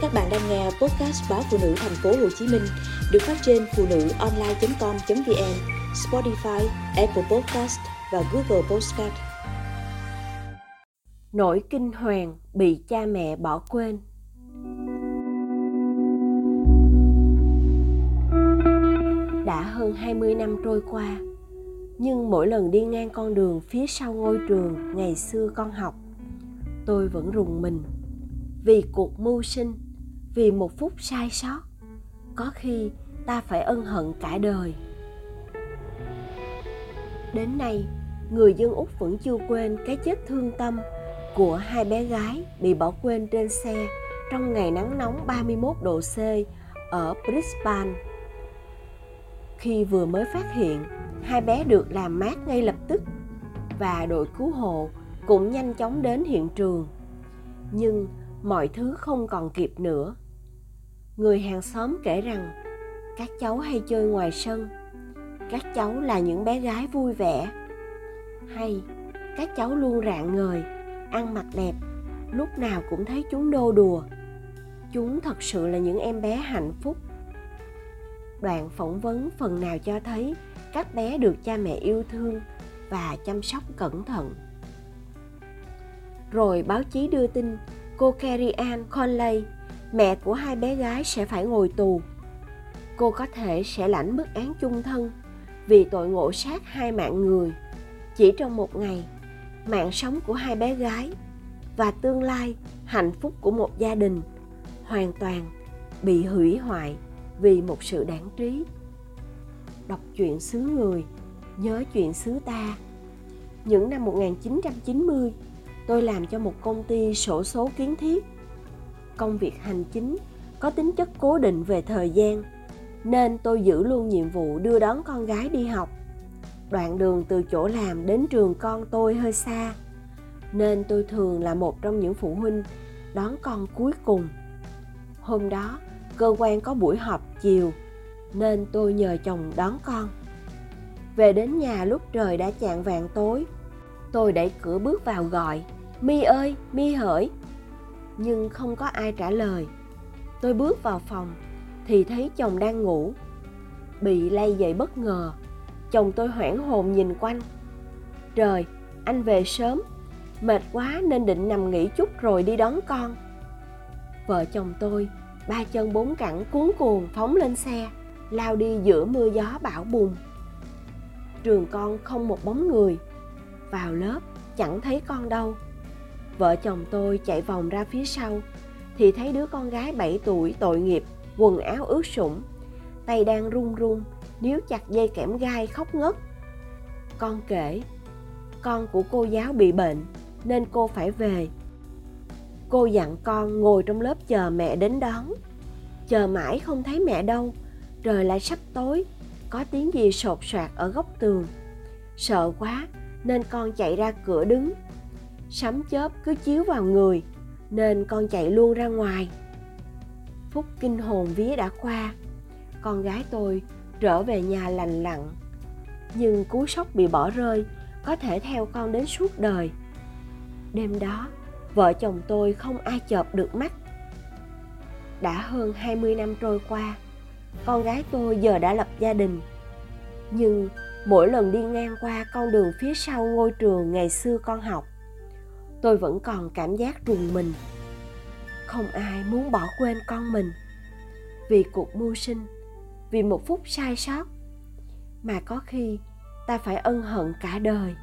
Các bạn đang nghe podcast báo phụ nữ thành phố Hồ Chí Minh được phát trên phụ nữ online.com.vn, Spotify, Apple Podcast và Google Podcast. Nỗi kinh hoàng bị cha mẹ bỏ quên. Đã hơn 20 năm trôi qua, nhưng mỗi lần đi ngang con đường phía sau ngôi trường ngày xưa con học, tôi vẫn rùng mình vì cuộc mưu sinh vì một phút sai sót có khi ta phải ân hận cả đời đến nay người dân úc vẫn chưa quên cái chết thương tâm của hai bé gái bị bỏ quên trên xe trong ngày nắng nóng 31 độ C ở Brisbane. Khi vừa mới phát hiện, hai bé được làm mát ngay lập tức và đội cứu hộ cũng nhanh chóng đến hiện trường. Nhưng mọi thứ không còn kịp nữa người hàng xóm kể rằng các cháu hay chơi ngoài sân. Các cháu là những bé gái vui vẻ. Hay các cháu luôn rạng ngời ăn mặc đẹp. Lúc nào cũng thấy chúng đô đùa. Chúng thật sự là những em bé hạnh phúc. Đoạn phỏng vấn phần nào cho thấy các bé được cha mẹ yêu thương và chăm sóc cẩn thận. Rồi báo chí đưa tin cô Carrie Ann Conley, mẹ của hai bé gái sẽ phải ngồi tù. Cô có thể sẽ lãnh mức án chung thân vì tội ngộ sát hai mạng người. Chỉ trong một ngày, mạng sống của hai bé gái và tương lai hạnh phúc của một gia đình hoàn toàn bị hủy hoại vì một sự đáng trí. Đọc chuyện xứ người, nhớ chuyện xứ ta. Những năm 1990, tôi làm cho một công ty sổ số kiến thiết công việc hành chính, có tính chất cố định về thời gian, nên tôi giữ luôn nhiệm vụ đưa đón con gái đi học. Đoạn đường từ chỗ làm đến trường con tôi hơi xa, nên tôi thường là một trong những phụ huynh đón con cuối cùng. Hôm đó, cơ quan có buổi họp chiều, nên tôi nhờ chồng đón con. Về đến nhà lúc trời đã chạng vạng tối, tôi đẩy cửa bước vào gọi, mi ơi, mi hỡi nhưng không có ai trả lời. Tôi bước vào phòng, thì thấy chồng đang ngủ. Bị lay dậy bất ngờ, chồng tôi hoảng hồn nhìn quanh. Trời, anh về sớm, mệt quá nên định nằm nghỉ chút rồi đi đón con. Vợ chồng tôi, ba chân bốn cẳng cuốn cuồng phóng lên xe, lao đi giữa mưa gió bão bùng. Trường con không một bóng người, vào lớp chẳng thấy con đâu. Vợ chồng tôi chạy vòng ra phía sau thì thấy đứa con gái 7 tuổi tội nghiệp, quần áo ướt sũng, tay đang run run, níu chặt dây kẽm gai khóc ngất. Con kể, con của cô giáo bị bệnh nên cô phải về. Cô dặn con ngồi trong lớp chờ mẹ đến đón. Chờ mãi không thấy mẹ đâu, trời lại sắp tối, có tiếng gì sột soạt ở góc tường. Sợ quá nên con chạy ra cửa đứng sấm chớp cứ chiếu vào người, nên con chạy luôn ra ngoài. Phút kinh hồn vía đã qua. Con gái tôi trở về nhà lành lặn, nhưng cú sốc bị bỏ rơi có thể theo con đến suốt đời. Đêm đó, vợ chồng tôi không ai chợp được mắt. Đã hơn 20 năm trôi qua, con gái tôi giờ đã lập gia đình. Nhưng mỗi lần đi ngang qua con đường phía sau ngôi trường ngày xưa con học tôi vẫn còn cảm giác rùng mình. Không ai muốn bỏ quên con mình. Vì cuộc mưu sinh, vì một phút sai sót, mà có khi ta phải ân hận cả đời.